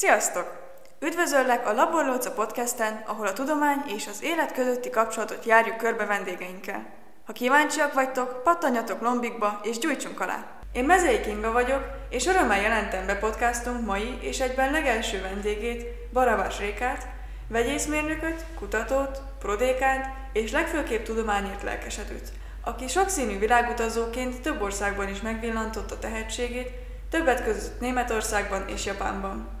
Sziasztok! Üdvözöllek a Laborlóca podcasten, ahol a tudomány és az élet közötti kapcsolatot járjuk körbe vendégeinkkel. Ha kíváncsiak vagytok, pattanjatok lombikba és gyújtsunk alá! Én Mezei Kinga vagyok, és örömmel jelentem be podcastunk mai és egyben legelső vendégét, Barabás Rékát, vegyészmérnököt, kutatót, prodékát és legfőképp tudományért lelkesedőt, aki sokszínű világutazóként több országban is megvillantotta tehetségét, többet között Németországban és Japánban.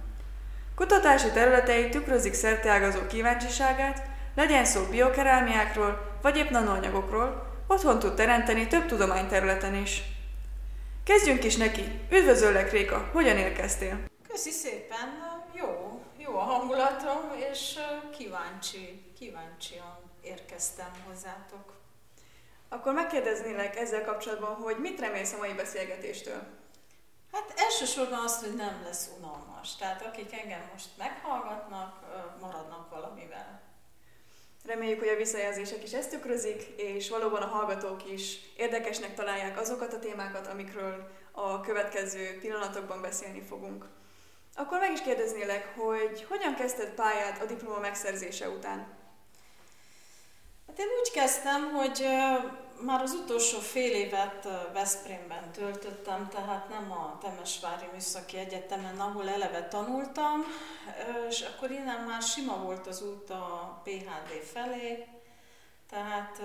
Kutatási területei tükrözik szerteágazó kíváncsiságát, legyen szó biokerámiákról vagy épp nanoanyagokról, otthon tud teremteni több tudományterületen is. Kezdjünk is neki! Üdvözöllek Réka, hogyan érkeztél? Köszi szépen, jó, jó a hangulatom, és kíváncsi, kíváncsian érkeztem hozzátok. Akkor megkérdeznélek ezzel kapcsolatban, hogy mit remélsz a mai beszélgetéstől? Hát elsősorban azt, hogy nem lesz unalmas. Tehát akik engem most meghallgatnak, maradnak valamivel. Reméljük, hogy a visszajelzések is ezt tükrözik, és valóban a hallgatók is érdekesnek találják azokat a témákat, amikről a következő pillanatokban beszélni fogunk. Akkor meg is kérdeznélek, hogy hogyan kezdted pályát a diploma megszerzése után? Hát én úgy kezdtem, hogy már az utolsó fél évet Veszprémben töltöttem, tehát nem a Temesvári Műszaki Egyetemen, ahol eleve tanultam, és akkor innen már sima volt az út a PHD felé, tehát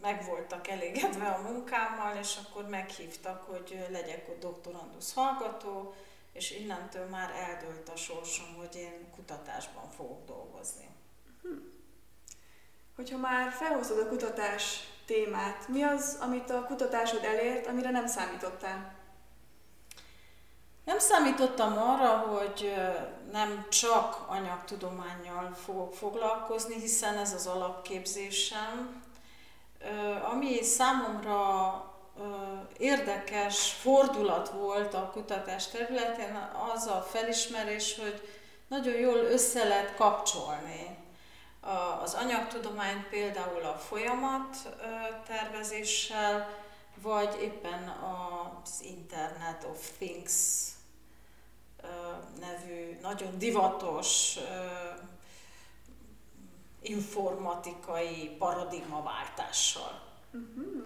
meg voltak elégedve a munkámmal, és akkor meghívtak, hogy legyek ott doktorandusz hallgató, és innentől már eldőlt a sorsom, hogy én kutatásban fogok dolgozni. Hm. Hogyha már felhozod a kutatás témát, mi az, amit a kutatásod elért, amire nem számítottál? Nem számítottam arra, hogy nem csak anyagtudományjal fogok foglalkozni, hiszen ez az alapképzésem. Ami számomra érdekes fordulat volt a kutatás területén, az a felismerés, hogy nagyon jól össze lehet kapcsolni az anyagtudományt például a folyamat tervezéssel, vagy éppen az Internet of Things nevű nagyon divatos informatikai paradigmaváltással. Uh-huh.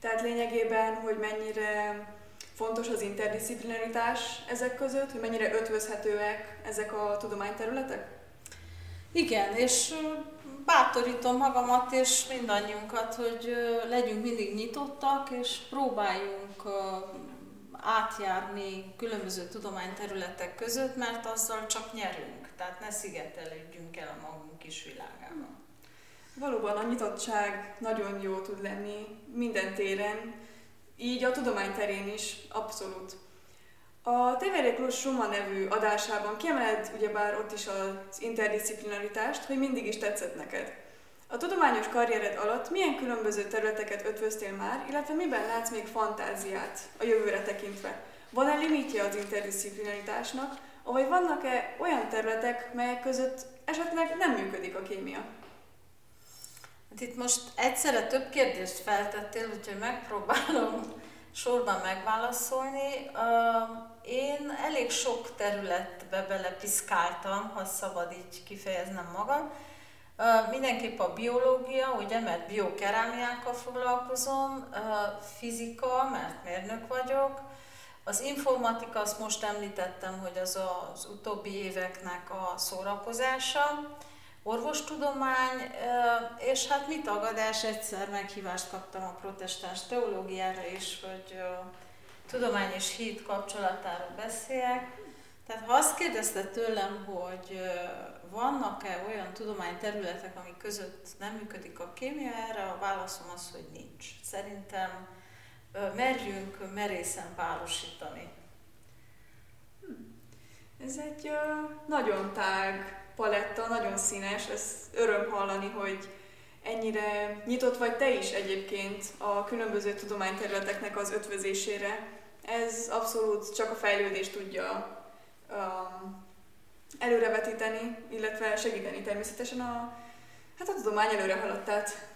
Tehát lényegében, hogy mennyire fontos az interdisziplinaritás ezek között, hogy mennyire ötvözhetőek ezek a tudományterületek? Igen, és bátorítom magamat és mindannyiunkat, hogy legyünk mindig nyitottak, és próbáljunk átjárni különböző tudományterületek között, mert azzal csak nyerünk, tehát ne szigetelődjünk el a magunk kis világában. Valóban a nyitottság nagyon jó tud lenni minden téren, így a tudomány terén is abszolút. A TVR Plus Suma nevű adásában kiemeled ugyebár ott is az interdisziplinaritást, hogy mindig is tetszett neked. A tudományos karriered alatt milyen különböző területeket ötvöztél már, illetve miben látsz még fantáziát a jövőre tekintve? Van-e limitje az interdisziplinaritásnak, vagy vannak-e olyan területek, melyek között esetleg nem működik a kémia? Hát itt most egyszerre több kérdést feltettél, úgyhogy megpróbálom sorban megválaszolni. Én elég sok területbe belepiszkáltam, ha szabad így kifejeznem magam. Mindenképp a biológia, ugye, mert biokerámiákkal foglalkozom, fizika, mert mérnök vagyok, az informatika, azt most említettem, hogy az az utóbbi éveknek a szórakozása, orvostudomány, és hát mit tagadás, egyszer meghívást kaptam a protestáns teológiára is, hogy tudomány és hit kapcsolatáról beszéljek. Tehát ha azt kérdezte tőlem, hogy vannak-e olyan tudományterületek, amik között nem működik a kémia, erre a válaszom az, hogy nincs. Szerintem merjünk merészen párosítani. Ez egy nagyon tág paletta, nagyon színes, ez öröm hallani, hogy ennyire nyitott vagy te is egyébként a különböző tudományterületeknek az ötvözésére. Ez abszolút csak a fejlődést tudja um, előrevetíteni, illetve segíteni természetesen a, hát a tudomány előre haladtát.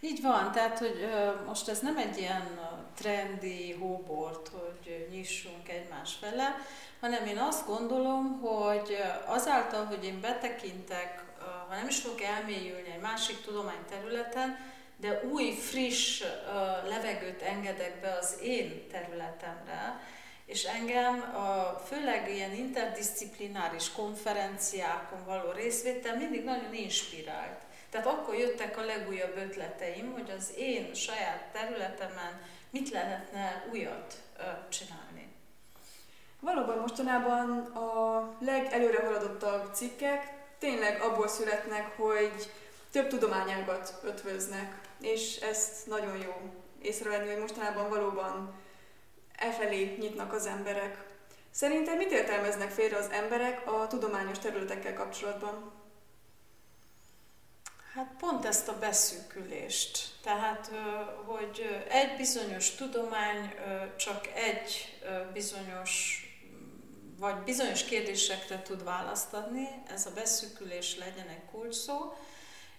Így van, tehát hogy most ez nem egy ilyen trendi hóbort, hogy nyissunk egymás fele, hanem én azt gondolom, hogy azáltal, hogy én betekintek, ha nem is fogok elmélyülni egy másik tudományterületen, de új, friss levegőt engedek be az én területemre, és engem a, főleg ilyen interdisziplináris konferenciákon való részvétel mindig nagyon inspirált. Tehát akkor jöttek a legújabb ötleteim, hogy az én saját területemen mit lehetne újat csinálni. Valóban mostanában a legelőre haladottabb cikkek tényleg abból születnek, hogy több tudományágat ötvöznek, és ezt nagyon jó észrevenni, hogy mostanában valóban efelé nyitnak az emberek. Szerinted mit értelmeznek félre az emberek a tudományos területekkel kapcsolatban? Hát pont ezt a beszűkülést. Tehát, hogy egy bizonyos tudomány csak egy bizonyos, vagy bizonyos kérdésekre tud választ adni, ez a beszűkülés legyen egy kulcs szó.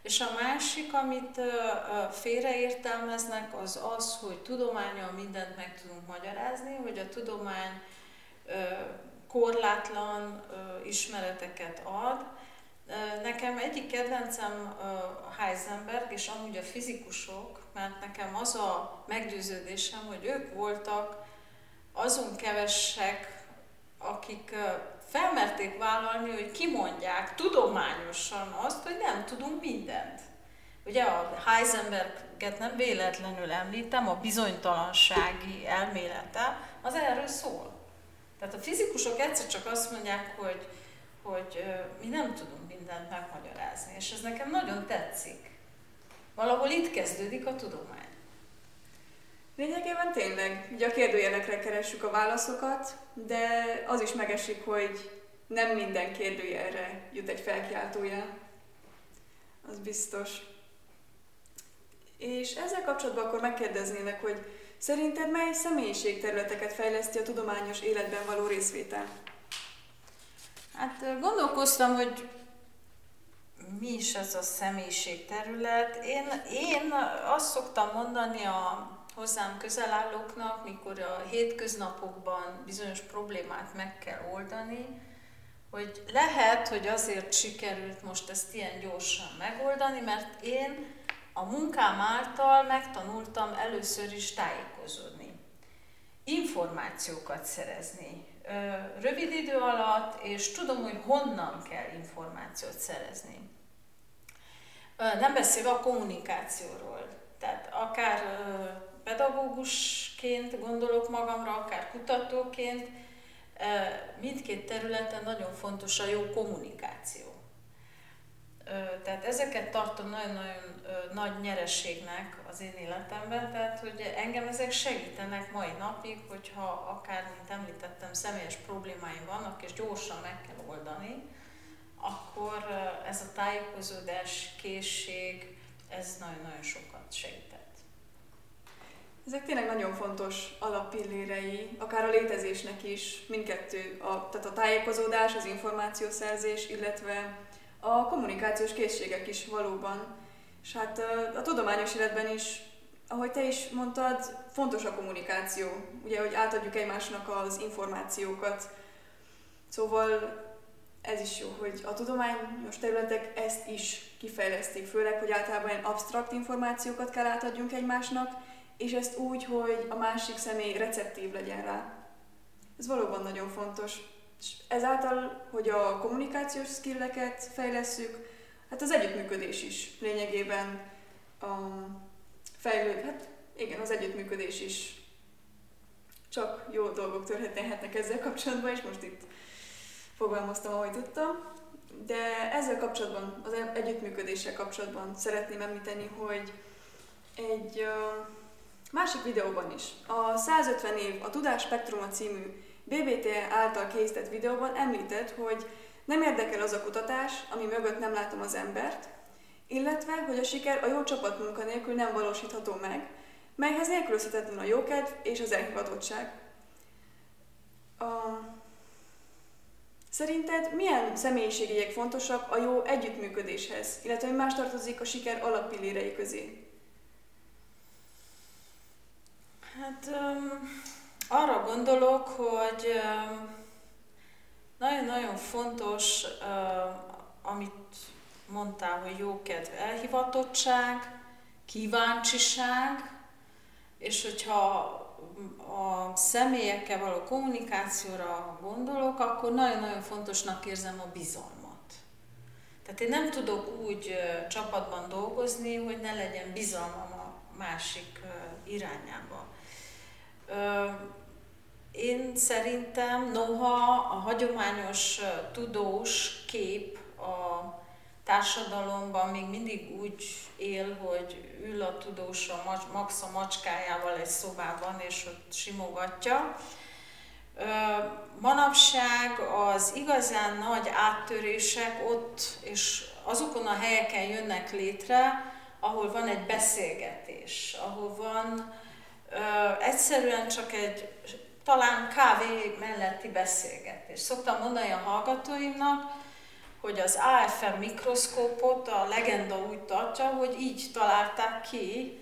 És a másik, amit félreértelmeznek, az az, hogy tudományal mindent meg tudunk magyarázni, hogy a tudomány korlátlan ismereteket ad. Nekem egyik kedvencem Heisenberg, és amúgy a fizikusok, mert nekem az a meggyőződésem, hogy ők voltak azon kevesek, akik felmerték vállalni, hogy kimondják tudományosan azt, hogy nem tudunk mindent. Ugye a Heisenberget nem véletlenül említem, a bizonytalansági elmélete, az erről szól. Tehát a fizikusok egyszer csak azt mondják, hogy, hogy mi nem tudunk mindent megmagyarázni, és ez nekem nagyon tetszik. Valahol itt kezdődik a tudomány. Lényegében tényleg, ugye a kérdőjelekre keressük a válaszokat, de az is megesik, hogy nem minden kérdőjelre jut egy felkiáltójel. Az biztos. És ezzel kapcsolatban akkor megkérdeznének, hogy szerinted mely személyiségterületeket fejleszti a tudományos életben való részvétel? Hát gondolkoztam, hogy mi is ez a személyiségterület. Én, én azt szoktam mondani a hozzám közel állóknak, mikor a hétköznapokban bizonyos problémát meg kell oldani, hogy lehet, hogy azért sikerült most ezt ilyen gyorsan megoldani, mert én a munkám által megtanultam először is tájékozódni, információkat szerezni rövid idő alatt, és tudom, hogy honnan kell információt szerezni. Nem beszélve a kommunikációról. Tehát akár pedagógusként gondolok magamra, akár kutatóként, mindkét területen nagyon fontos a jó kommunikáció. Tehát ezeket tartom nagyon-nagyon nagy nyereségnek az én életemben, tehát hogy engem ezek segítenek mai napig, hogyha akár, mint említettem, személyes problémáim vannak, és gyorsan meg kell oldani, akkor ez a tájékozódás, készség, ez nagyon-nagyon sokat segít. Ezek tényleg nagyon fontos alappillérei, akár a létezésnek is, mindkettő, a, tehát a tájékozódás, az információszerzés, illetve a kommunikációs készségek is valóban. És hát a, tudományos életben is, ahogy te is mondtad, fontos a kommunikáció, ugye, hogy átadjuk egymásnak az információkat. Szóval ez is jó, hogy a tudományos területek ezt is kifejlesztik, főleg, hogy általában ilyen absztrakt információkat kell átadjunk egymásnak, és ezt úgy, hogy a másik személy receptív legyen rá. Ez valóban nagyon fontos. És ezáltal, hogy a kommunikációs skilleket fejlesszük, hát az együttműködés is lényegében a fejlőd, hát igen, az együttműködés is csak jó dolgok történhetnek ezzel kapcsolatban, és most itt fogalmaztam, ahogy tudtam. De ezzel kapcsolatban, az együttműködéssel kapcsolatban szeretném említeni, hogy egy Másik videóban is. A 150 év a Tudás Spektruma című BBT által készített videóban említett, hogy nem érdekel az a kutatás, ami mögött nem látom az embert, illetve, hogy a siker a jó csapatmunka nélkül nem valósítható meg, melyhez nélkülözhetetlen a jókedv és az elhivatottság. A... Szerinted milyen személyiségiek fontosak a jó együttműködéshez, illetve mi más tartozik a siker alappillérei közé? Hát um, arra gondolok, hogy nagyon-nagyon fontos, amit mondtál, hogy jókedv, elhivatottság, kíváncsiság, és hogyha a személyekkel való kommunikációra gondolok, akkor nagyon-nagyon fontosnak érzem a bizalmat. Tehát én nem tudok úgy csapatban dolgozni, hogy ne legyen bizalmam a másik irányába. Én szerintem, noha a hagyományos tudós kép a társadalomban még mindig úgy él, hogy ül a tudós a max a macskájával egy szobában, és ott simogatja. Manapság az igazán nagy áttörések ott és azokon a helyeken jönnek létre, ahol van egy beszélgetés, ahol van egyszerűen csak egy talán kávé melletti beszélgetés. Szoktam mondani a hallgatóimnak, hogy az AFM mikroszkópot a legenda úgy tartja, hogy így találták ki,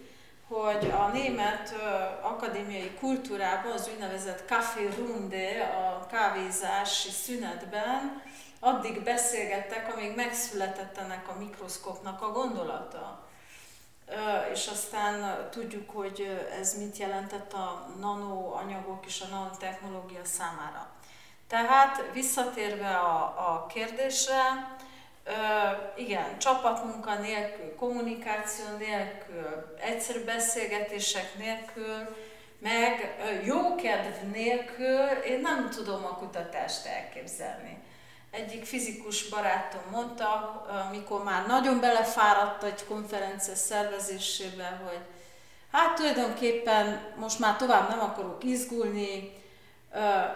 hogy a német akadémiai kultúrában az úgynevezett café runde, a kávézási szünetben addig beszélgettek, amíg megszületett ennek a mikroszkópnak a gondolata. És aztán tudjuk, hogy ez mit jelentett a nanoanyagok és a nanotechnológia számára. Tehát visszatérve a, a kérdésre, igen, csapatmunka nélkül, kommunikáció nélkül, egyszerű beszélgetések nélkül, meg jókedv nélkül én nem tudom a kutatást elképzelni. Egyik fizikus barátom mondta, amikor már nagyon belefáradt egy konferencia szervezésébe, hogy hát tulajdonképpen most már tovább nem akarok izgulni,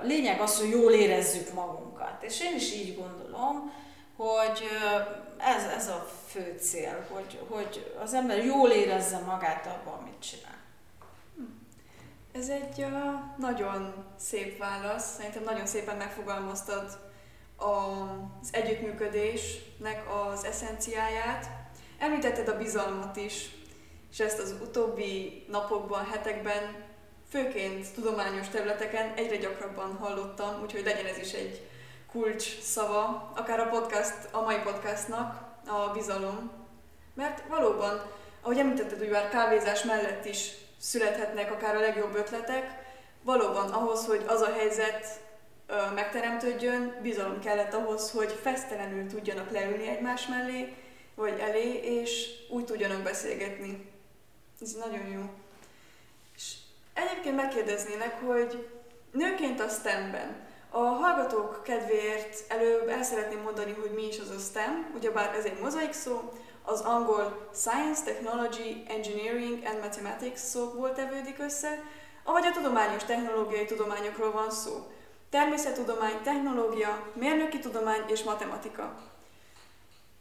lényeg az, hogy jól érezzük magunkat. És én is így gondolom, hogy ez, ez a fő cél, hogy, hogy az ember jól érezze magát abban, amit csinál. Ez egy uh, nagyon szép válasz, szerintem nagyon szépen megfogalmaztad az együttműködésnek az eszenciáját. Említetted a bizalmat is, és ezt az utóbbi napokban, hetekben, főként tudományos területeken egyre gyakrabban hallottam, úgyhogy legyen ez is egy kulcs szava, akár a podcast, a mai podcastnak, a bizalom. Mert valóban, ahogy említetted, hogy már kávézás mellett is születhetnek akár a legjobb ötletek, valóban ahhoz, hogy az a helyzet megteremtődjön, bizalom kellett ahhoz, hogy fesztelenül tudjanak leülni egymás mellé, vagy elé, és úgy tudjanak beszélgetni. Ez nagyon jó. És egyébként megkérdeznének, hogy nőként a STEM-ben a hallgatók kedvéért előbb el szeretném mondani, hogy mi is az a STEM, ugyebár ez egy mozaik szó, az angol Science, Technology, Engineering and Mathematics szókból tevődik össze, ahogy a tudományos technológiai tudományokról van szó. Természettudomány, technológia, mérnöki tudomány és matematika.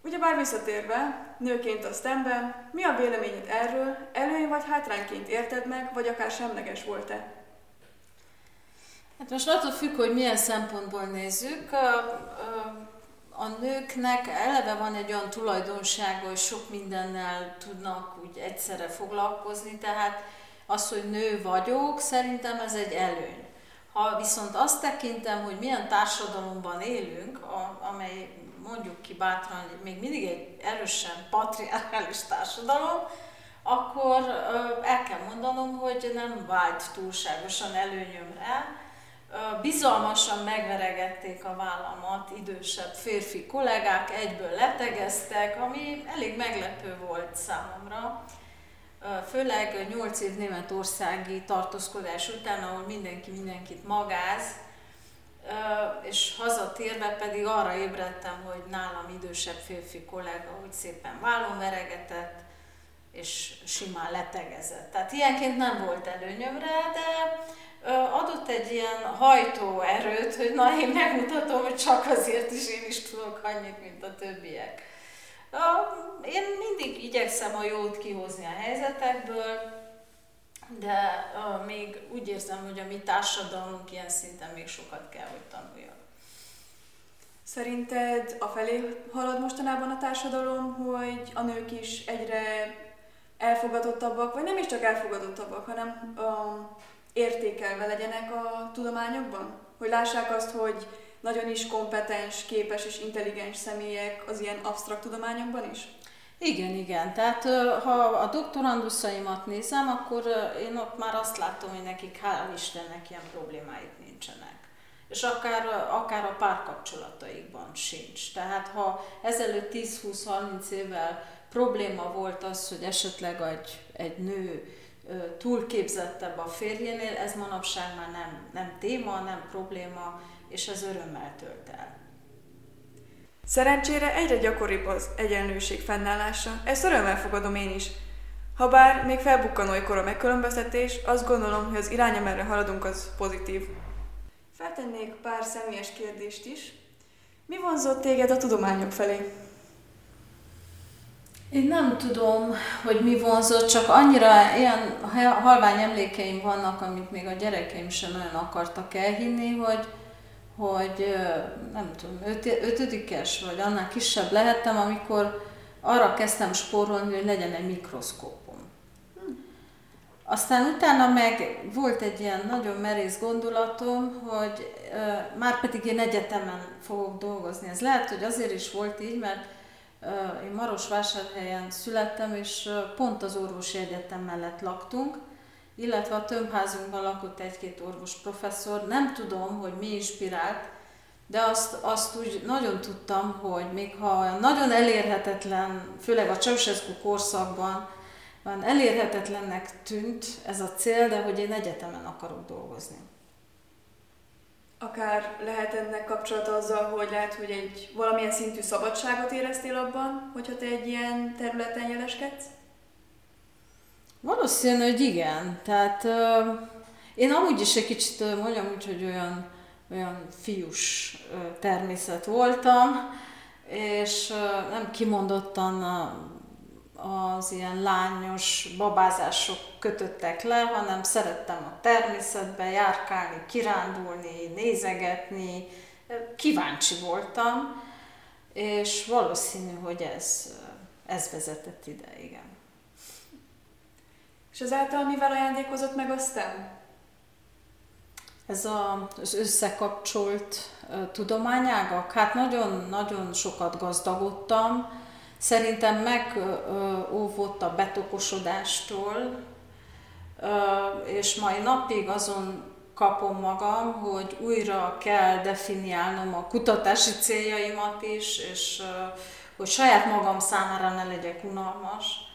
Ugyebár visszatérve, nőként a STEM-ben, mi a véleményed erről, előny vagy hátrányként érted meg, vagy akár semleges volt-e? Hát most attól függ, hogy milyen szempontból nézzük. A nőknek eleve van egy olyan tulajdonsága, hogy sok mindennel tudnak úgy egyszerre foglalkozni, tehát az, hogy nő vagyok, szerintem ez egy előny. Ha viszont azt tekintem, hogy milyen társadalomban élünk, amely mondjuk ki bátran, még mindig egy erősen patriarchális társadalom, akkor el kell mondanom, hogy nem vált túlságosan előnyömre, bizalmasan megveregették a vállamat idősebb férfi kollégák, egyből letegeztek, ami elég meglepő volt számomra. Főleg 8 év németországi tartózkodás után, ahol mindenki mindenkit magáz, és hazatérve pedig arra ébredtem, hogy nálam idősebb férfi kollega úgy szépen vállon veregetett, és simán letegezett. Tehát ilyenként nem volt előnyömre, de adott egy ilyen hajtóerőt, hogy na én megmutatom, hogy csak azért is én is tudok annyit, mint a többiek. Én mindig igyekszem a jót kihozni a helyzetekből, de még úgy érzem, hogy a mi társadalmunk ilyen szinten még sokat kell, hogy tanuljon. Szerinted felé halad mostanában a társadalom, hogy a nők is egyre elfogadottabbak, vagy nem is csak elfogadottabbak, hanem um, értékelve legyenek a tudományokban? Hogy lássák azt, hogy nagyon is kompetens, képes és intelligens személyek az ilyen absztrakt tudományokban is? Igen, igen. Tehát ha a doktoranduszaimat nézem, akkor én ott már azt látom, hogy nekik hál' Istennek ilyen problémáik nincsenek. És akár, akár a párkapcsolataikban sincs. Tehát ha ezelőtt 10-20-30 évvel probléma volt az, hogy esetleg egy, egy nő túlképzettebb a férjénél, ez manapság már nem, nem téma, nem probléma, és ez örömmel tölt el. Szerencsére egyre gyakoribb az egyenlőség fennállása, ezt örömmel fogadom én is. Habár még felbukkan olykor a megkülönböztetés, azt gondolom, hogy az irány, amerre haladunk, az pozitív. Feltennék pár személyes kérdést is. Mi vonzott téged a tudományok felé? Én nem tudom, hogy mi vonzott, csak annyira ilyen halvány emlékeim vannak, amit még a gyerekeim sem nagyon akartak elhinni, hogy, hogy nem tudom, öt, ötödikes vagy annál kisebb lehettem, amikor arra kezdtem spórolni, hogy legyen egy mikroszkópom. Aztán utána meg volt egy ilyen nagyon merész gondolatom, hogy uh, már pedig én egyetemen fogok dolgozni. Ez lehet, hogy azért is volt így, mert uh, én Marosvásárhelyen születtem, és uh, pont az orvosi egyetem mellett laktunk, illetve a tömbházunkban lakott egy-két orvos professzor. Nem tudom, hogy mi inspirált, de azt, azt úgy nagyon tudtam, hogy még ha nagyon elérhetetlen, főleg a Ceausescu korszakban, van elérhetetlennek tűnt ez a cél, de hogy én egyetemen akarok dolgozni. Akár lehet ennek kapcsolata azzal, hogy lehet, hogy egy valamilyen szintű szabadságot éreztél abban, hogyha te egy ilyen területen jeleskedsz? Valószínű, hogy igen. Tehát uh, én amúgy is egy kicsit uh, mondjam úgy, hogy olyan, olyan fiús uh, természet voltam, és uh, nem kimondottan uh, az ilyen lányos babázások kötöttek le, hanem szerettem a természetbe járkálni, kirándulni, nézegetni, kíváncsi voltam, és valószínű, hogy ez, ez vezetett ide, igen. És ezáltal mivel ajándékozott meg aztán? Ez a, az összekapcsolt uh, tudományágak, hát nagyon-nagyon sokat gazdagodtam. Szerintem megóvott a betokosodástól, uh, és mai napig azon kapom magam, hogy újra kell definiálnom a kutatási céljaimat is, és uh, hogy saját magam számára ne legyek unalmas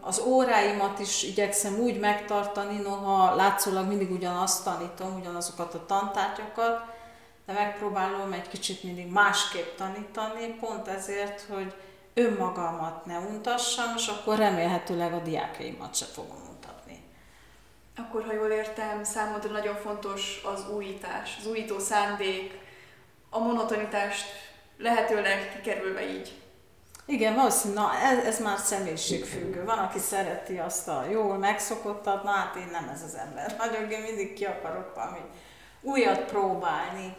az óráimat is igyekszem úgy megtartani, noha látszólag mindig ugyanazt tanítom, ugyanazokat a tantárgyakat, de megpróbálom egy kicsit mindig másképp tanítani, pont ezért, hogy önmagamat ne untassam, és akkor remélhetőleg a diákjaimat se fogom untatni. Akkor, ha jól értem, számodra nagyon fontos az újítás, az újító szándék, a monotonitást lehetőleg kikerülve így. Igen, valószínű, na ez, ez már személyiségfüggő. Van, aki szereti azt a jól megszokottat, na hát én nem ez az ember vagyok, én mindig ki akarok valami újat próbálni.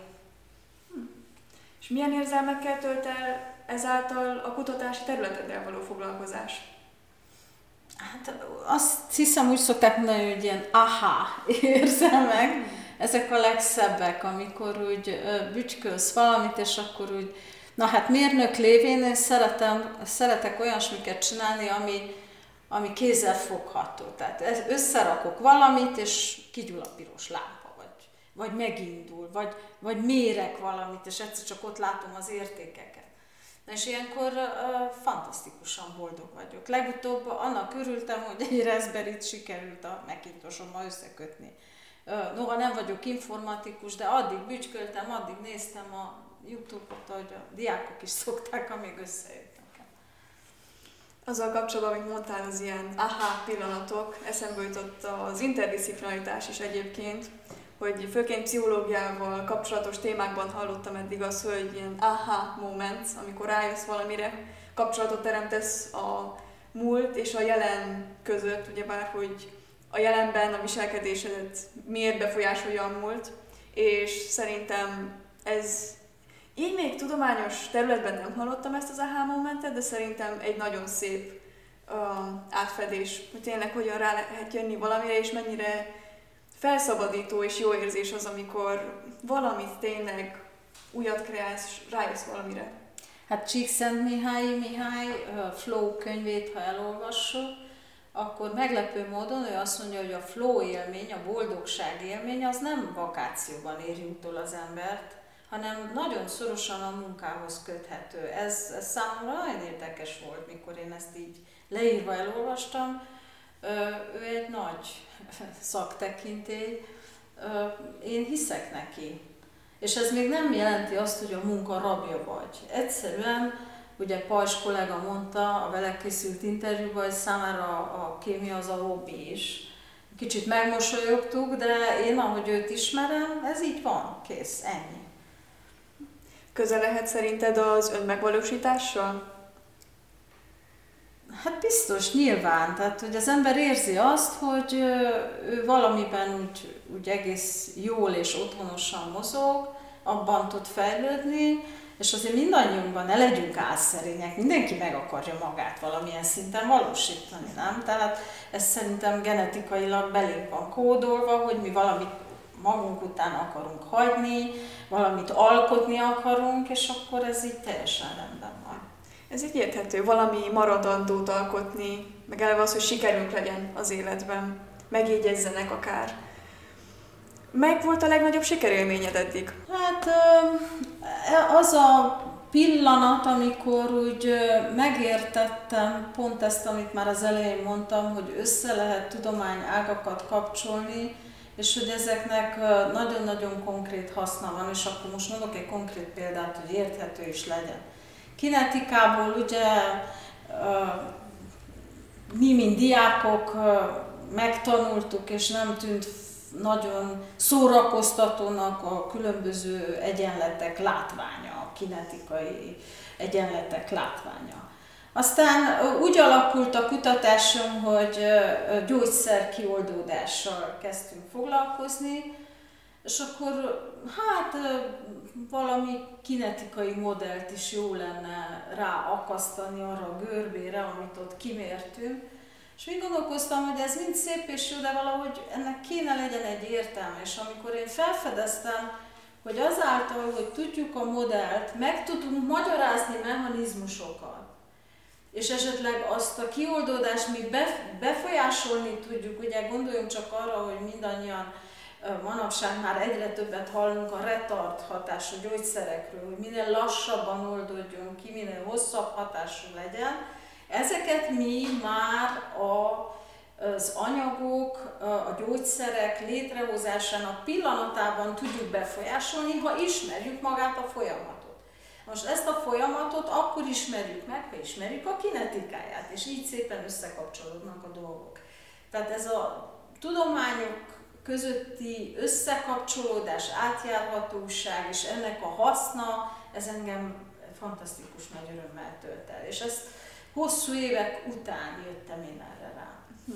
Hm. És milyen érzelmekkel tölt el ezáltal a kutatási területeddel való foglalkozás? Hát azt hiszem úgy szokták mondani, hogy ilyen aha érzelmek, ezek a legszebbek, amikor úgy bütykölsz valamit, és akkor úgy Na hát mérnök lévén én szeretem, szeretek olyasmiket csinálni, ami, ami kézzel fogható. Tehát összerakok valamit, és kigyúl a piros lámpa, vagy, vagy megindul, vagy, vagy mérek valamit, és egyszer csak ott látom az értékeket. Na és ilyenkor uh, fantasztikusan boldog vagyok. Legutóbb annak örültem, hogy egy Raspberry-t sikerült a Macintosommal összekötni. Uh, noha nem vagyok informatikus, de addig bütyköltem, addig néztem a YouTube-ot, ahogy a diákok is szokták, amíg összejöttek. Azzal kapcsolatban, amit mondtál, az ilyen aha pillanatok, eszembe jutott az interdisziplinaritás is egyébként, hogy főként pszichológiával kapcsolatos témákban hallottam eddig az, hogy ilyen aha moments, amikor rájössz valamire, kapcsolatot teremtesz a múlt és a jelen között, ugyebár, hogy a jelenben a viselkedésedet miért befolyásolja a múlt, és szerintem ez így még tudományos területben nem hallottam ezt az aha momentet, de szerintem egy nagyon szép uh, átfedés, hogy tényleg hogyan rá lehet jönni valamire, és mennyire felszabadító és jó érzés az, amikor valamit tényleg újat kreálsz, rájössz valamire. Hát Csíkszentmihályi Mihály Flow könyvét, ha elolvassuk, akkor meglepő módon ő azt mondja, hogy a flow élmény, a boldogság élmény az nem vakációban éri utol az embert, hanem nagyon szorosan a munkához köthető. Ez, ez számomra nagyon érdekes volt, mikor én ezt így leírva elolvastam. Ő egy nagy szaktekintély, én hiszek neki. És ez még nem jelenti azt, hogy a munka rabja vagy. Egyszerűen, ugye Pajs kollega mondta a vele készült interjúban, hogy számára a kémia az a hobbi is. Kicsit megmosolyogtuk, de én, ahogy őt ismerem, ez így van, kész, ennyi. Köze lehet szerinted az önmegvalósítással? Hát biztos, nyilván. Tehát, hogy az ember érzi azt, hogy ő valamiben úgy, úgy egész jól és otthonosan mozog, abban tud fejlődni, és azért mindannyiunkban ne legyünk álszerények, mindenki meg akarja magát valamilyen szinten valósítani, nem? Tehát ez szerintem genetikailag belénk van kódolva, hogy mi valamit magunk után akarunk hagyni, valamit alkotni akarunk, és akkor ez így teljesen rendben van. Ez így érthető, valami maradandót alkotni, meg elve az, hogy sikerünk legyen az életben, megjegyezzenek akár. Meg volt a legnagyobb sikerélményed eddig? Hát az a pillanat, amikor úgy megértettem pont ezt, amit már az elején mondtam, hogy össze lehet tudomány ágakat kapcsolni, és hogy ezeknek nagyon-nagyon konkrét haszna van, és akkor most mondok egy konkrét példát, hogy érthető is legyen. Kinetikából ugye mi, mint diákok megtanultuk, és nem tűnt nagyon szórakoztatónak a különböző egyenletek látványa, a kinetikai egyenletek látványa. Aztán úgy alakult a kutatásom, hogy gyógyszer kioldódással kezdtünk foglalkozni, és akkor hát valami kinetikai modellt is jó lenne ráakasztani arra a görbére, amit ott kimértünk. És még gondolkoztam, hogy ez mind szép és jó, de valahogy ennek kéne legyen egy értelme. És amikor én felfedeztem, hogy azáltal, hogy tudjuk a modellt, meg tudunk magyarázni mechanizmusokat, és esetleg azt a kioldódást mi befolyásolni tudjuk, ugye gondoljunk csak arra, hogy mindannyian manapság már egyre többet hallunk a retard hatású gyógyszerekről, hogy minél lassabban oldódjon ki, minél hosszabb hatású legyen. Ezeket mi már a, az anyagok, a gyógyszerek létrehozásának pillanatában tudjuk befolyásolni, ha ismerjük magát a folyamatot. Most ezt a folyamatot akkor ismerjük meg, ha ismerjük a kinetikáját, és így szépen összekapcsolódnak a dolgok. Tehát ez a tudományok közötti összekapcsolódás, átjárhatóság és ennek a haszna, ez engem fantasztikus nagy örömmel tölt el. És ezt hosszú évek után jöttem én erre rá. Hm.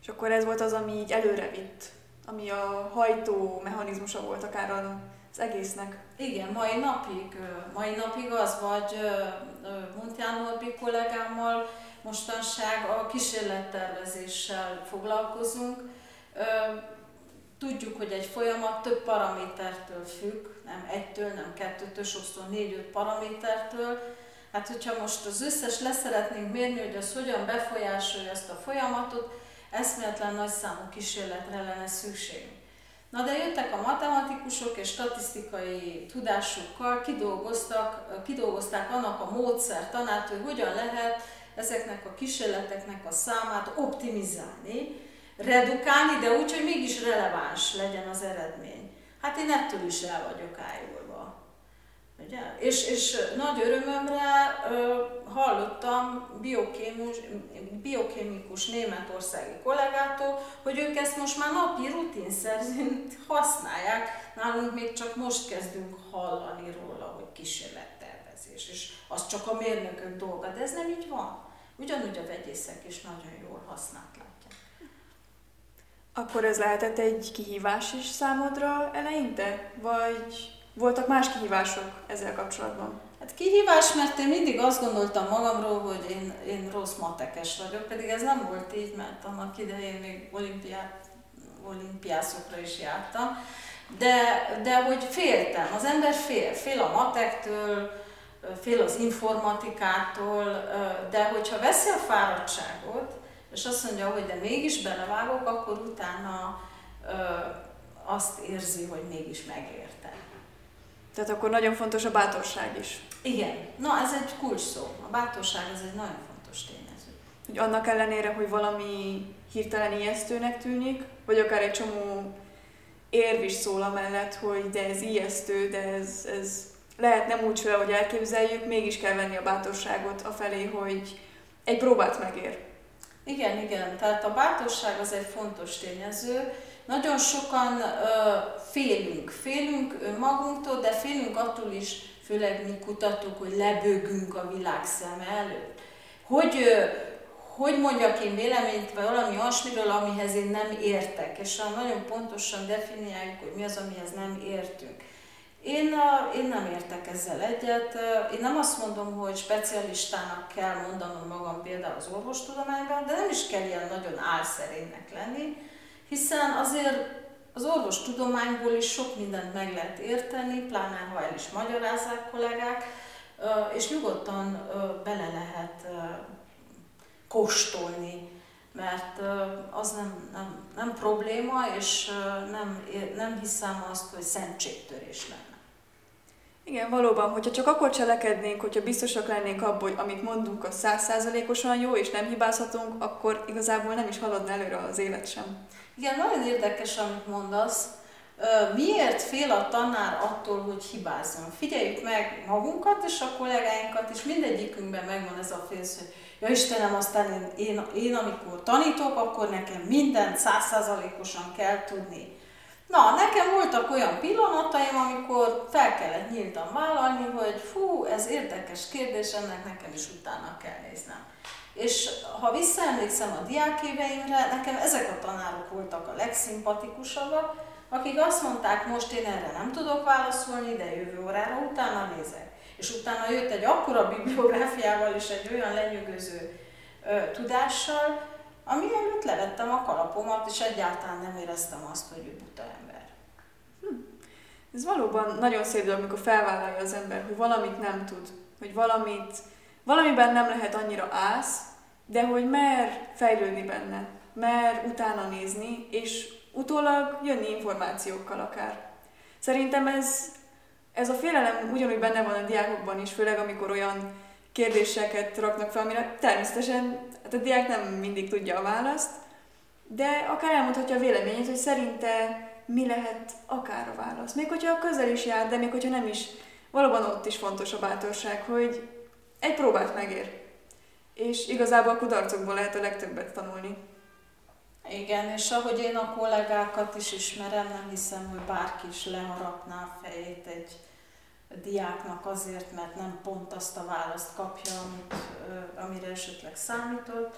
És akkor ez volt az, ami így előre vitt, ami a hajtó mechanizmusa volt akár az egésznek. Igen, mai napig, mai napig az, vagy Montján Norbi kollégámmal mostanság a kísérlettervezéssel foglalkozunk. Tudjuk, hogy egy folyamat több paramétertől függ, nem egytől, nem kettőtől, sokszor négy-öt paramétertől. Hát, hogyha most az összes leszeretnénk mérni, hogy az hogyan befolyásolja ezt a folyamatot, eszméletlen nagy számú kísérletre lenne szükség. Na de jöttek a matematikusok és statisztikai tudásukkal, kidolgoztak, kidolgozták annak a módszertanát, hogy hogyan lehet ezeknek a kísérleteknek a számát optimizálni, redukálni, de úgy, hogy mégis releváns legyen az eredmény. Hát én ettől is el vagyok ájulva. Ugye? És, és nagy örömömre ö, hallottam biokémus, biokémikus németországi kollégától, hogy ők ezt most már napi rutin szerint használják. Nálunk még csak most kezdünk hallani róla, hogy kísérlettervezés, és az csak a mérnökök dolga, de ez nem így van. Ugyanúgy a vegyészek is nagyon jól használt akkor ez lehetett egy kihívás is számodra eleinte? Vagy voltak más kihívások ezzel kapcsolatban? Hát kihívás, mert én mindig azt gondoltam magamról, hogy én, én rossz matekes vagyok, pedig ez nem volt így, mert annak idején még olimpiát olimpiászokra is jártam, de, de hogy féltem, az ember fél, fél a matektől, fél az informatikától, de hogyha veszi a fáradtságot, és azt mondja, hogy de mégis belevágok, akkor utána azt érzi, hogy mégis megérte. Tehát akkor nagyon fontos a bátorság is. Igen. Na, ez egy kulcs szó. A bátorság ez egy nagyon fontos tényező. Hogy annak ellenére, hogy valami hirtelen ijesztőnek tűnik, vagy akár egy csomó érv is szól amellett, hogy de ez ijesztő, de ez, ez lehet nem úgy fel, hogy elképzeljük, mégis kell venni a bátorságot a felé, hogy egy próbát megér. Igen, igen. Tehát a bátorság az egy fontos tényező. Nagyon sokan ö, félünk. Félünk magunktól, de félünk attól is, főleg mi kutatók, hogy lebőgünk a világ szeme előtt. Hogy, ö, hogy mondjak én véleményt valami olyasmiről, amihez én nem értek, és nagyon pontosan definiáljuk, hogy mi az, amihez nem értünk. Én, én nem értek ezzel egyet. Én nem azt mondom, hogy specialistának kell mondanom magam például az orvostudományban, de nem is kell ilyen nagyon álszerénynek lenni, hiszen azért az orvostudományból is sok mindent meg lehet érteni, pláne ha el is magyarázzák kollégák, és nyugodtan bele lehet kóstolni, mert az nem, nem, nem probléma, és nem, nem hiszem azt, hogy szentségtörés lenne. Igen, valóban, hogyha csak akkor cselekednénk, hogyha biztosak lennénk abból, hogy amit mondunk, az százszázalékosan jó, és nem hibázhatunk, akkor igazából nem is haladna előre az élet sem. Igen, nagyon érdekes, amit mondasz. Miért fél a tanár attól, hogy hibázzon? Figyeljük meg magunkat és a kollégáinkat, és mindegyikünkben megvan ez a fél, hogy ja Istenem, aztán én, én, én amikor tanítok, akkor nekem mindent százszázalékosan kell tudni. Na, nekem voltak olyan pillanataim, amikor fel kellett nyíltan vállalni, hogy fú, ez érdekes kérdés, ennek nekem is utána kell néznem. És ha visszaemlékszem a diákéveimre, nekem ezek a tanárok voltak a legszimpatikusabbak, akik azt mondták, most én erre nem tudok válaszolni, de jövő órára utána nézek. És utána jött egy akkora bibliográfiával és egy olyan lenyűgöző ö, tudással, ami előtt levettem a kalapomat, és egyáltalán nem éreztem azt, hogy ő buta ember. Hm. Ez valóban nagyon szép dolog, amikor felvállalja az ember, hogy valamit nem tud, hogy valamit, valamiben nem lehet annyira ász, de hogy mer fejlődni benne, mer utána nézni, és utólag jönni információkkal akár. Szerintem ez, ez a félelem ugyanúgy benne van a diákokban is, főleg amikor olyan kérdéseket raknak fel, amire természetesen hát a diák nem mindig tudja a választ, de akár elmondhatja a véleményét, hogy szerinte mi lehet akár a válasz. Még hogyha közel is jár, de még hogyha nem is, valóban ott is fontos a bátorság, hogy egy próbát megér. És igazából a kudarcokból lehet a legtöbbet tanulni. Igen, és ahogy én a kollégákat is ismerem, nem hiszem, hogy bárki is leharapná a fejét egy diáknak azért, mert nem pont azt a választ kapja, amit, amire esetleg számított.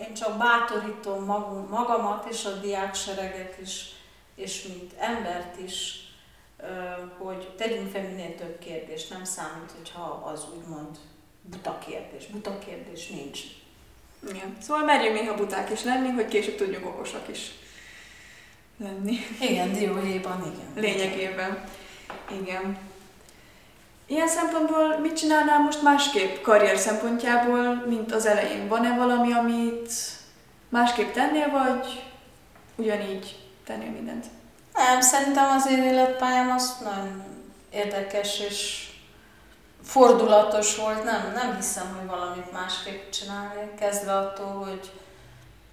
Én csak bátorítom magamat és a diáksereget is, és mint embert is, hogy tegyünk fel minél több kérdést. Nem számít, hogyha az úgymond buta kérdés. Buta kérdés nincs. Igen. Szóval merjünk néha buták is lenni, hogy később tudjunk okosak is lenni. Igen, dióhéjban, igen. Lényegében. Igen. Ilyen szempontból mit csinálnál most másképp karrier szempontjából, mint az elején? Van-e valami, amit másképp tennél, vagy ugyanígy tennél mindent? Nem, szerintem az én életpályám az nagyon érdekes és fordulatos volt. Nem, nem hiszem, hogy valamit másképp csinálni. Kezdve attól, hogy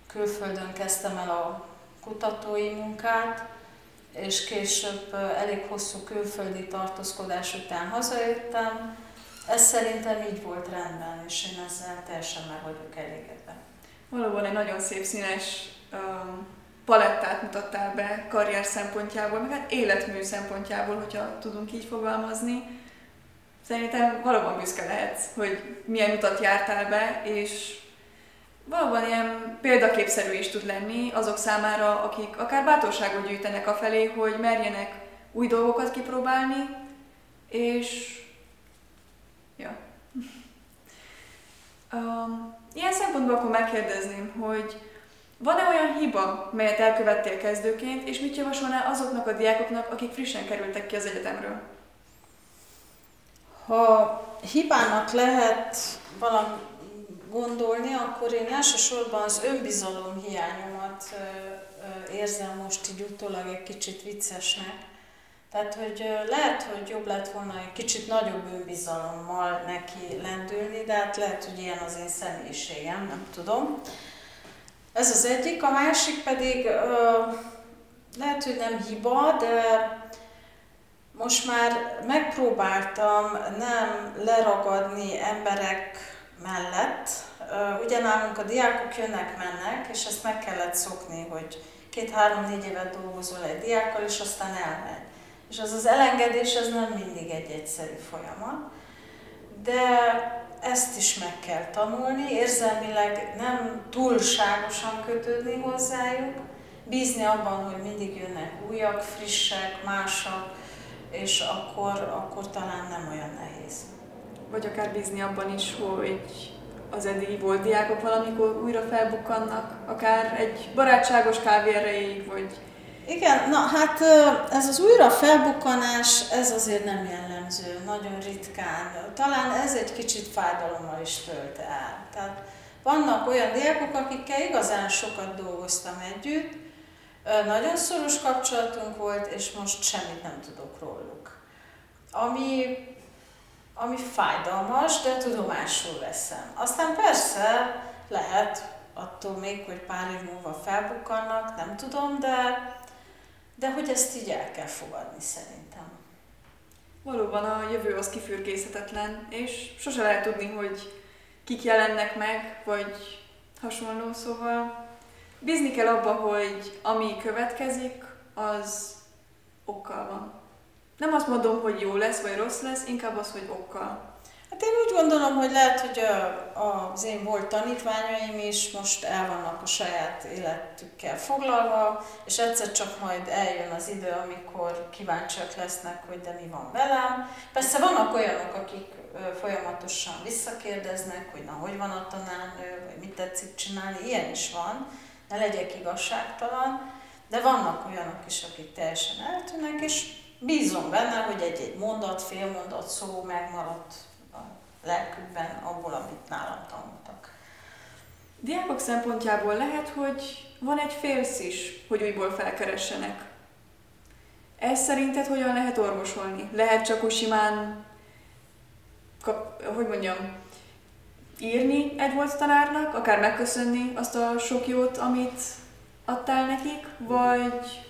külföldön kezdtem el a kutatói munkát, és később elég hosszú külföldi tartózkodás után hazajöttem. Ez szerintem így volt rendben, és én ezzel teljesen meg vagyok elégedve. Valóban egy nagyon szép színes um, palettát mutattál be karrier szempontjából, meg hát életmű szempontjából, hogyha tudunk így fogalmazni. Szerintem valóban büszke lehetsz, hogy milyen utat jártál be, és valóban ilyen példaképszerű is tud lenni azok számára, akik akár bátorságot gyűjtenek a felé, hogy merjenek új dolgokat kipróbálni, és ja. Um, ilyen szempontból akkor megkérdezném, hogy Van-e olyan hiba, melyet elkövettél kezdőként, és mit javasolnál azoknak a diákoknak, akik frissen kerültek ki az egyetemről? Ha hibának lehet valami gondolni, akkor én elsősorban az önbizalom hiányomat érzem most így utólag egy kicsit viccesnek. Tehát, hogy lehet, hogy jobb lett volna egy kicsit nagyobb önbizalommal neki lendülni, de hát lehet, hogy ilyen az én személyiségem, nem tudom. Ez az egyik, a másik pedig lehet, hogy nem hiba, de most már megpróbáltam nem leragadni emberek mellett. Ugye nálunk a diákok jönnek-mennek, és ezt meg kellett szokni, hogy két-három-négy évet dolgozol egy diákkal, és aztán elmegy. És az az elengedés, ez nem mindig egy egyszerű folyamat. De ezt is meg kell tanulni, érzelmileg nem túlságosan kötődni hozzájuk, bízni abban, hogy mindig jönnek újak, frissek, másak, és akkor, akkor talán nem olyan nehéz. Vagy akár bízni abban is, hogy az eddigi volt diákok valamikor újra felbukkannak, akár egy barátságos kávé erejéig, vagy... Igen, na hát ez az újra felbukkanás, ez azért nem jellemző, nagyon ritkán. Talán ez egy kicsit fájdalommal is tölt el. Tehát vannak olyan diákok, akikkel igazán sokat dolgoztam együtt, nagyon szoros kapcsolatunk volt, és most semmit nem tudok róluk. Ami, ami fájdalmas, de tudomásul veszem. Aztán persze lehet attól még, hogy pár év múlva felbukkannak, nem tudom, de, de hogy ezt így el kell fogadni szerintem. Valóban a jövő az kifürkészhetetlen, és sose lehet tudni, hogy kik jelennek meg, vagy hasonló, szóval Bízni kell abba, hogy ami következik, az okkal van. Nem azt mondom, hogy jó lesz, vagy rossz lesz, inkább az, hogy okkal. Hát én úgy gondolom, hogy lehet, hogy a, az én volt tanítványaim is most el vannak a saját életükkel foglalva, és egyszer csak majd eljön az idő, amikor kíváncsiak lesznek, hogy de mi van velem. Persze vannak olyanok, akik folyamatosan visszakérdeznek, hogy na, hogy van a tanárnő, vagy mit tetszik csinálni, ilyen is van ne legyek igazságtalan, de vannak olyanok is, akik teljesen eltűnnek, és bízom benne, hogy egy-egy mondat, fél mondat szó megmaradt lelkükben abból, amit nálam tanultak. Diákok szempontjából lehet, hogy van egy félsz is, hogy újból felkeressenek. Ez szerinted hogyan lehet orvosolni? Lehet csak úgy simán, kap, hogy mondjam, írni egy volt tanárnak, akár megköszönni azt a sok jót, amit adtál nekik, vagy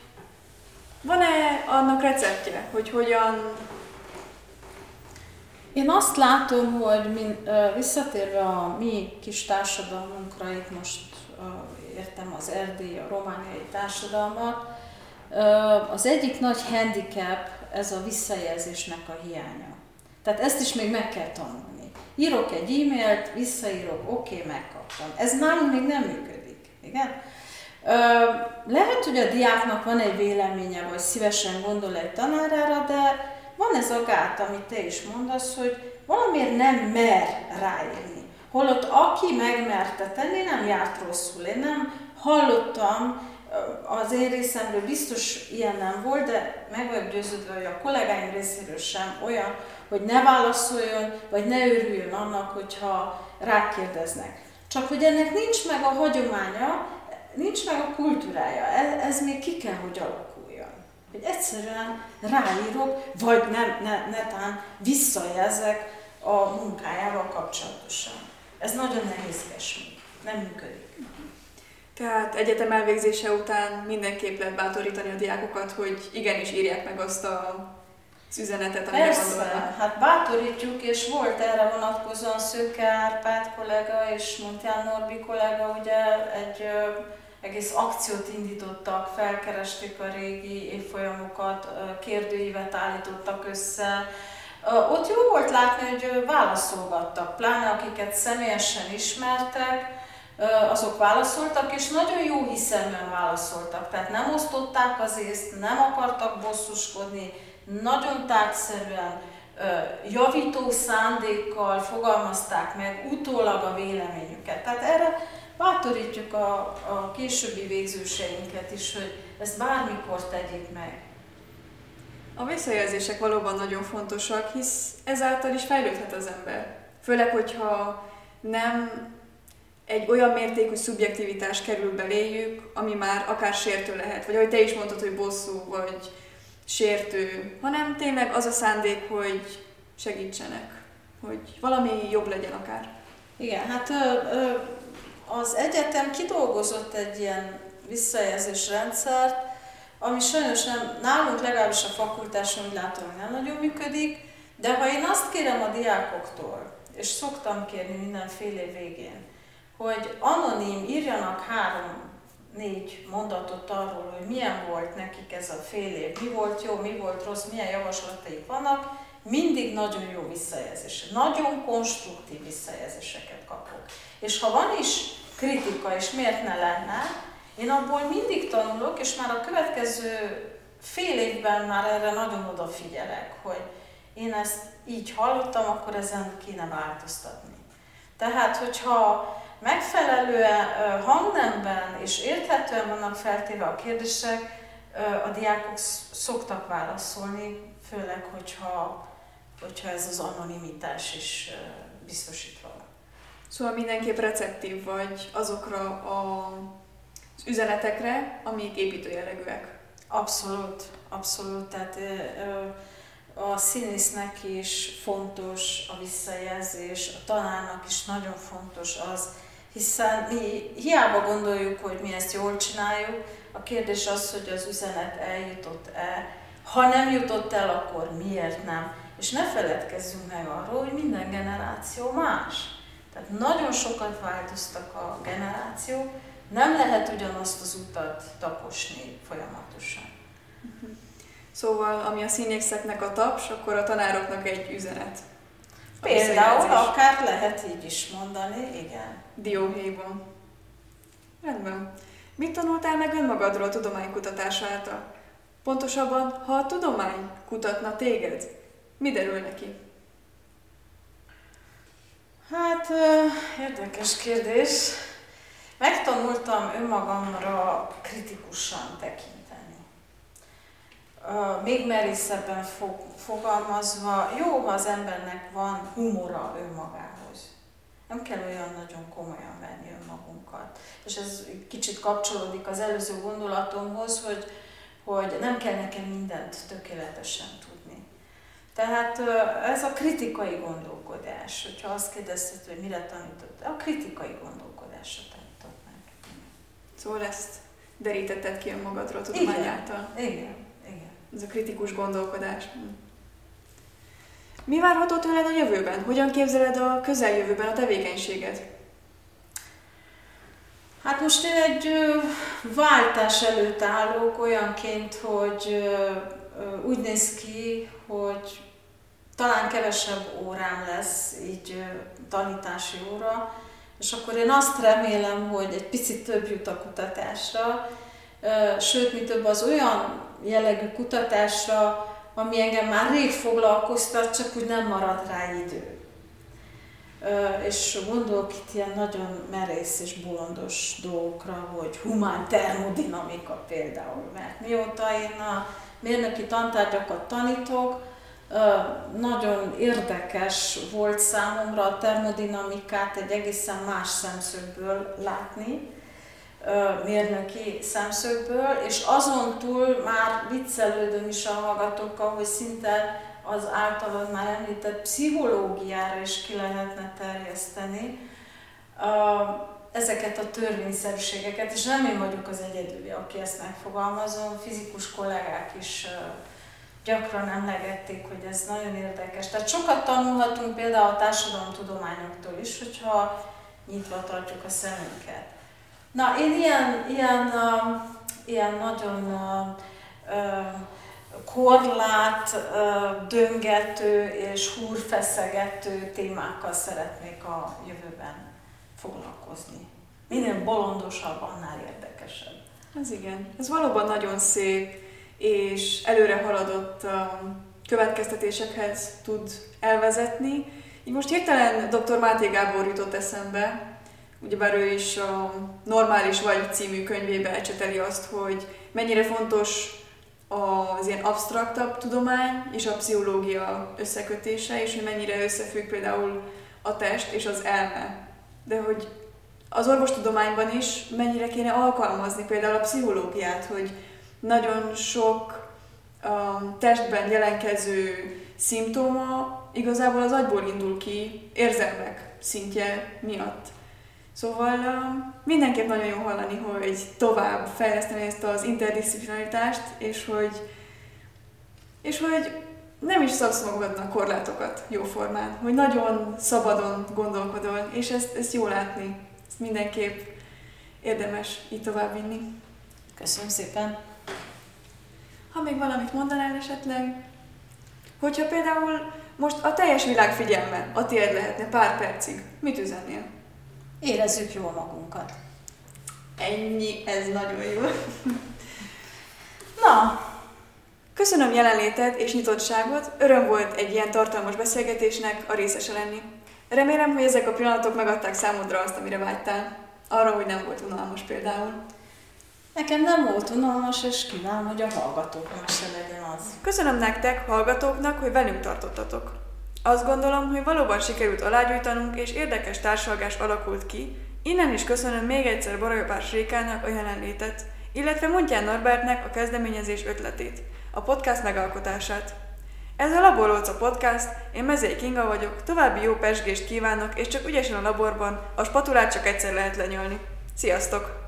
van-e annak receptje, hogy hogyan... Én azt látom, hogy min, visszatérve a mi kis társadalmunkra, itt most értem az erdély, a romániai társadalmat, az egyik nagy handicap ez a visszajelzésnek a hiánya. Tehát ezt is még meg kell tanulni. Írok egy e-mailt, visszaírok, oké, okay, megkaptam. Ez nálunk még nem működik. Igen? Lehet, hogy a diáknak van egy véleménye, vagy szívesen gondol egy tanárára, de van ez a gát, amit te is mondasz, hogy valamiért nem mer ráírni. Holott aki megmerte tenni, nem járt rosszul. Én nem hallottam, az én részemről biztos ilyen nem volt, de meg vagyok győződve, hogy a kollégáim részéről sem olyan, hogy ne válaszoljon, vagy ne örüljön annak, hogyha rákérdeznek. Csak hogy ennek nincs meg a hagyománya, nincs meg a kultúrája, ez, ez még ki kell, hogy alakuljon. Hogy egyszerűen ráírok, vagy nem, ne, netán visszajelzek a munkájával kapcsolatosan. Ez nagyon nehézkes még, nem működik. Tehát egyetem elvégzése után mindenképp lehet bátorítani a diákokat, hogy igenis írják meg azt a az üzenetet, amire Persze, hát bátorítjuk, és volt erre vonatkozóan Szőke Árpád kollega és Montján Norbi kollega, ugye egy egész akciót indítottak, felkeresték a régi évfolyamokat, kérdőívet állítottak össze. Ott jó volt látni, hogy válaszolgattak, pláne akiket személyesen ismertek, azok válaszoltak, és nagyon jó hiszeműen válaszoltak. Tehát nem osztották az észt, nem akartak bosszuskodni, nagyon tárgyszerűen, javító szándékkal fogalmazták meg utólag a véleményüket. Tehát erre bátorítjuk a, a későbbi végzőseinket is, hogy ezt bármikor tegyék meg. A visszajelzések valóban nagyon fontosak, hisz ezáltal is fejlődhet az ember. Főleg, hogyha nem egy olyan mértékű szubjektivitás kerül beléjük, ami már akár sértő lehet, vagy ahogy te is mondtad, hogy bosszú, vagy sértő, hanem tényleg az a szándék, hogy segítsenek, hogy valami jobb legyen akár. Igen, hát az egyetem kidolgozott egy ilyen visszajelzés rendszert, ami sajnos nem, nálunk legalábbis a fakultáson úgy látom, hogy nem nagyon működik, de ha én azt kérem a diákoktól, és szoktam kérni mindenféle végén, hogy anonim írjanak három négy mondatot arról, hogy milyen volt nekik ez a fél év, mi volt jó, mi volt rossz, milyen javaslataik vannak, mindig nagyon jó visszajelzés. Nagyon konstruktív visszajelzéseket kapok. És ha van is kritika, és miért ne lenne, én abból mindig tanulok, és már a következő fél évben már erre nagyon odafigyelek, hogy én ezt így hallottam, akkor ezen kéne változtatni. Tehát, hogyha megfelelően hangnemben és érthetően vannak feltéve a kérdések, a diákok szoktak válaszolni, főleg, hogyha, hogyha ez az anonimitás is biztosítva van. Szóval mindenképp receptív vagy azokra a, az üzenetekre, amik építőjelegűek. Abszolút, abszolút. Tehát a színésznek is fontos a visszajelzés, a tanárnak is nagyon fontos az, hiszen mi hiába gondoljuk, hogy mi ezt jól csináljuk, a kérdés az, hogy az üzenet eljutott-e, ha nem jutott el, akkor miért nem. És ne feledkezzünk meg arról, hogy minden generáció más. Tehát nagyon sokat változtak a generációk, nem lehet ugyanazt az utat taposni folyamatosan. Szóval, ami a színészeknek a taps, akkor a tanároknak egy üzenet. Például akár lehet így is mondani, igen. Dióhéjban. Rendben. Mit tanultál meg önmagadról a tudománykutatás által? Pontosabban, ha a tudomány kutatna téged, mi derül neki? Hát, érdekes kérdés. Megtanultam önmagamra kritikusan tekinteni még merészebben fog, fogalmazva, jó, ha az embernek van humora önmagához. Nem kell olyan nagyon komolyan venni önmagunkat. És ez kicsit kapcsolódik az előző gondolatomhoz, hogy, hogy nem kell nekem mindent tökéletesen tudni. Tehát ez a kritikai gondolkodás, hogyha azt kérdezted, hogy mire tanított, a kritikai gondolkodásra tanított meg. Szóval ezt derítetted ki önmagadról tudomány által. Igen ez a kritikus gondolkodás. Mi várható tőled a jövőben? Hogyan képzeled a közeljövőben a tevékenységet? Hát most én egy váltás előtt állok olyanként, hogy úgy néz ki, hogy talán kevesebb órám lesz, így tanítási óra, és akkor én azt remélem, hogy egy picit több jut a kutatásra, sőt, mi több az olyan jellegű kutatásra, ami engem már rég foglalkoztat, csak úgy nem marad rá idő. És gondolok itt ilyen nagyon merész és bolondos dolgokra, hogy humán termodinamika például, mert mióta én a mérnöki tantárgyakat tanítok, nagyon érdekes volt számomra a termodinamikát egy egészen más szemszögből látni, mérnöki szemszögből, és azon túl már viccelődöm is a hallgatókkal, hogy szinte az általad már említett pszichológiára is ki lehetne terjeszteni ezeket a törvényszerűségeket, és nem én vagyok az egyedüli, aki ezt megfogalmazom, fizikus kollégák is gyakran emlegették, hogy ez nagyon érdekes. Tehát sokat tanulhatunk például a társadalomtudományoktól is, hogyha nyitva tartjuk a szemünket. Na, én ilyen, ilyen, uh, ilyen nagyon uh, uh, korlát, uh, döngető és húrfeszegető témákkal szeretnék a jövőben foglalkozni. Minél bolondosabb, annál érdekesebb. Ez igen. Ez valóban nagyon szép, és előre haladott következtetésekhez tud elvezetni. Így most hirtelen dr. Máté Gábor jutott eszembe, ugyebár ő is a Normális vagy című könyvébe ecseteli azt, hogy mennyire fontos az ilyen absztraktabb tudomány és a pszichológia összekötése, és hogy mennyire összefügg például a test és az elme. De hogy az orvostudományban is mennyire kéne alkalmazni például a pszichológiát, hogy nagyon sok a testben jelenkező szimptóma igazából az agyból indul ki érzelmek szintje miatt. Szóval mindenképp nagyon jó hallani, hogy tovább fejleszteni ezt az interdisciplinaritást, és hogy, és hogy nem is szabsz magadnak korlátokat jóformán, hogy nagyon szabadon gondolkodol, és ezt, ezt jó látni. Ezt mindenképp érdemes így tovább vinni. Köszönöm szépen! Ha még valamit mondanál esetleg, hogyha például most a teljes világ figyelme a tiéd lehetne pár percig, mit üzennél? Érezzük jól magunkat. Ennyi, ez nagyon jó. Na, Köszönöm jelenléted és nyitottságot, öröm volt egy ilyen tartalmas beszélgetésnek a részese lenni. Remélem, hogy ezek a pillanatok megadták számodra azt, amire vágytál. Arra, hogy nem volt unalmas például. Nekem nem volt unalmas, és kívánom, hogy a hallgatóknak se legyen az. Köszönöm nektek, hallgatóknak, hogy velünk tartottatok. Azt gondolom, hogy valóban sikerült alágyújtanunk, és érdekes társalgás alakult ki. Innen is köszönöm még egyszer Barajopás Rékának a jelenlétet, illetve Montján Norbertnek a kezdeményezés ötletét, a podcast megalkotását. Ez a Laborolca Podcast, én Mezei Kinga vagyok, további jó pesgést kívánok, és csak ügyesen a laborban, a spatulát csak egyszer lehet lenyölni. Sziasztok!